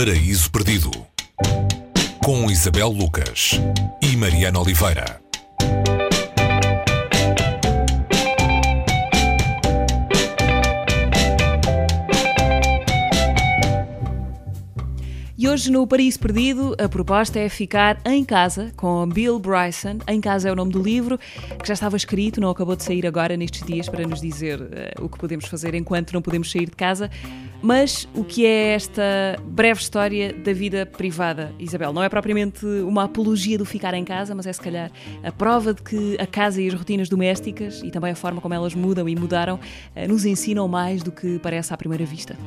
Paraíso Perdido com Isabel Lucas e Mariana Oliveira. Hoje no Paraíso Perdido a proposta é ficar em casa com Bill Bryson. Em casa é o nome do livro que já estava escrito, não acabou de sair agora nestes dias para nos dizer uh, o que podemos fazer enquanto não podemos sair de casa. Mas o que é esta breve história da vida privada, Isabel? Não é propriamente uma apologia do ficar em casa, mas é se calhar a prova de que a casa e as rotinas domésticas e também a forma como elas mudam e mudaram uh, nos ensinam mais do que parece à primeira vista.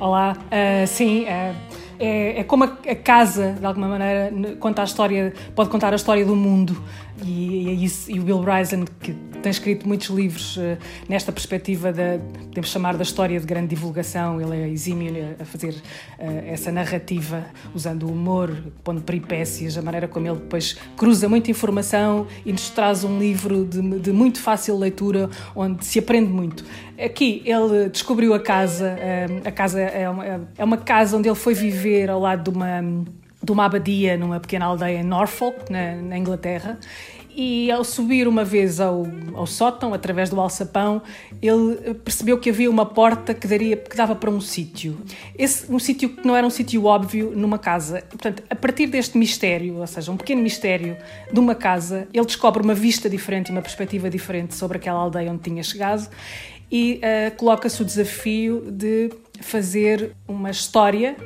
Olá, uh, sim. Uh é, é como a, casa, de alguma maneira, conta a história, pode contar a história do mundo. E, e, isso, e o Bill Bryson, que tem escrito muitos livros uh, nesta perspectiva da, podemos chamar da história de grande divulgação, ele é exímio a fazer uh, essa narrativa, usando o humor, pondo peripécias, a maneira como ele depois cruza muita informação e nos traz um livro de, de muito fácil leitura, onde se aprende muito. Aqui ele descobriu a casa, uh, a casa é uma, é uma casa onde ele foi viver ao lado de uma de uma abadia numa pequena aldeia em Norfolk, na, na Inglaterra, e ao subir uma vez ao, ao sótão, através do alçapão, ele percebeu que havia uma porta que, daria, que dava para um sítio. Esse, um sítio que não era um sítio óbvio numa casa. Portanto, a partir deste mistério, ou seja, um pequeno mistério de uma casa, ele descobre uma vista diferente uma perspectiva diferente sobre aquela aldeia onde tinha chegado e uh, coloca-se o desafio de fazer uma história,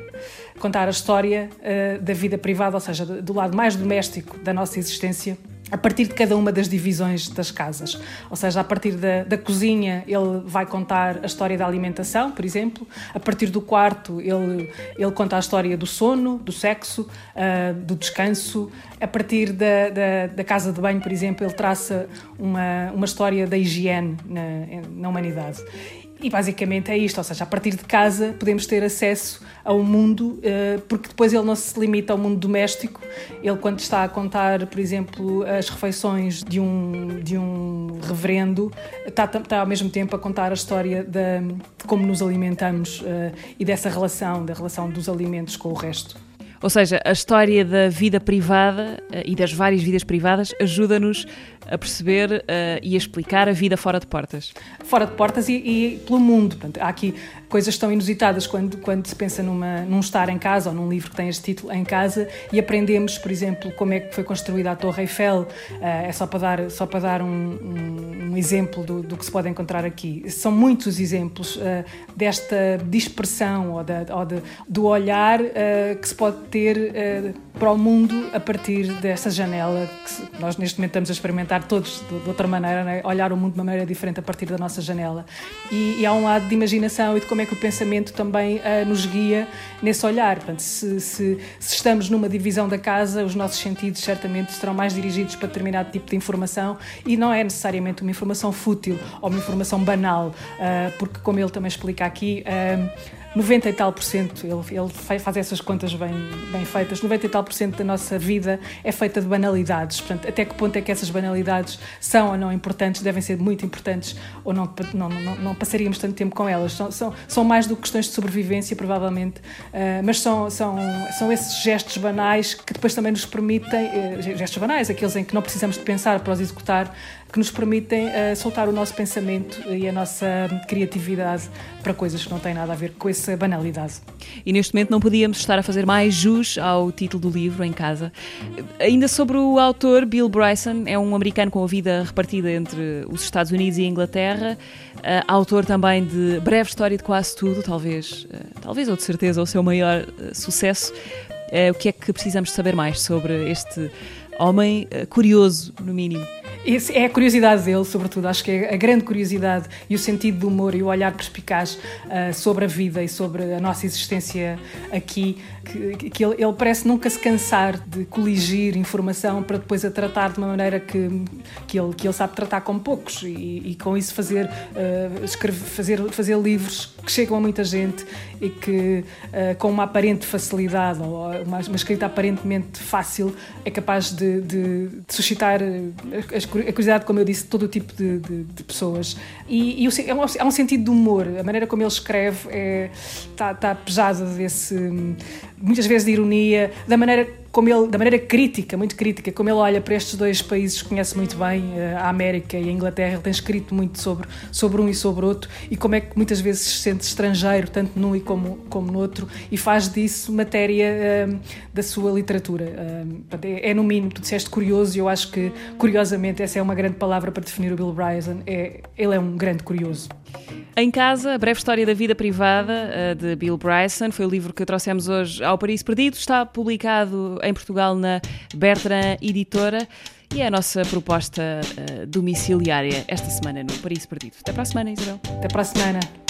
contar a história uh, da vida privada, ou seja, do lado mais doméstico da nossa existência a partir de cada uma das divisões das casas. Ou seja, a partir da, da, cozinha, ele vai contar a história da alimentação, por exemplo. A partir do quarto, ele, ele conta a história do sono, do sexo, uh, do descanso. A partir da, da, da, casa de banho, por exemplo, ele traça uma, uma história da higiene na, na humanidade. E basicamente é isto, ou seja, a partir de casa podemos ter acesso ao mundo, eh, porque depois ele não se limita ao mundo doméstico. Ele, quando está a contar, por exemplo, as refeições de um, de um reverendo, está, está ao mesmo tempo a contar a história de, de como nos alimentamos eh, e dessa relação, da relação dos alimentos com o resto. Ou seja, a história da vida privada uh, e das várias vidas privadas ajuda-nos a perceber uh, e a explicar a vida fora de portas. Fora de portas e, e pelo mundo. Portanto, há aqui coisas tão inusitadas quando, quando se pensa numa, num estar em casa ou num livro que tem este título em casa e aprendemos, por exemplo, como é que foi construída a Torre Eiffel. Uh, é só para dar, só para dar um, um, um exemplo do, do, que se pode encontrar aqui. São muitos exemplos uh, desta dispersão ou, da, ou de, do olhar que se pode ter para o mundo a partir dessa janela que nós neste momento estamos a experimentar todos de, de outra maneira, né? olhar o mundo de uma maneira diferente a partir da nossa janela. E, e há um lado de imaginação e de como é que o pensamento também uh, nos guia nesse olhar. Portanto, se, se, se, estamos numa divisão da casa, os nossos sentidos certamente estarão mais dirigidos para determinado tipo de informação e não é necessariamente uma informação fútil ou uma informação banal, uh, porque, como ele também explica aqui, uh, 90 e tal por cento, ele, ele faz essas contas bem, bem feitas, 90 e tal por cento da nossa vida é feita de banalidades. Portanto, até que ponto é que essas banalidades são ou não importantes, devem ser muito importantes ou não, não, não, não passaríamos tanto tempo com elas. São, são, são mais do que questões de sobrevivência, provavelmente, uh, mas são, são, são esses gestos banais que depois também nos permitem, uh, gestos banais, aqueles em que não precisamos de pensar para os executar, que nos permitem uh, soltar o nosso pensamento e a nossa criatividade para coisas que não têm nada a ver com essa banalidade. E neste momento não podíamos estar a fazer mais jus ao título do livro em casa. Ainda sobre o autor, Bill Bryson, é um americano com a vida repartida entre os Estados Unidos e a Inglaterra, uh, autor também de Breve História de Quase Tudo, talvez, uh, talvez ou de certeza o seu maior sucesso. o que é que precisamos saber mais sobre este homem curioso, no mínimo? Esse é a curiosidade dele, sobretudo. Acho que é a grande curiosidade e o sentido do humor e o olhar perspicaz uh, sobre a vida e sobre a nossa existência aqui. Que, que ele, ele, parece nunca se cansar de coligir informação para depois a tratar de uma maneira que, que, ele, que ele sabe tratar com poucos e, e com isso fazer, uh, escrever, fazer, fazer livros que chegam a muita gente e que, uh, com uma aparente facilidade ou uma, uma escrita aparentemente fácil, é capaz de, de, de suscitar as curiosidade, como eu disse, todo o tipo de, de, de pessoas. E, e é um, há um sentido de humor. A maneira como ele escreve está é, tá, tá pesada desse, muitas vezes de ironia, da maneira como ele, da maneira crítica, muito crítica, como ele olha para estes dois países que conhece muito bem, eh, a América e a Inglaterra, ele tem escrito muito sobre, sobre um e sobre outro, e como é que muitas vezes se sente estrangeiro, tanto num e como, como no outro, e faz disso matéria uh, da sua literatura. Uh, é, é, no mínimo, tu disseste curioso, e eu acho que, curiosamente, essa é uma grande palavra para definir o Bill Bryson, é, ele é um grande curioso. Em Casa, a breve história da vida privada de Bill Bryson, foi o livro que trouxemos hoje ao Paris Perdido, está publicado em Portugal na Bertrand Editora e é a nossa proposta uh, domiciliária esta semana no Paris Perdido. Até para a semana, Isabel. Até para a semana.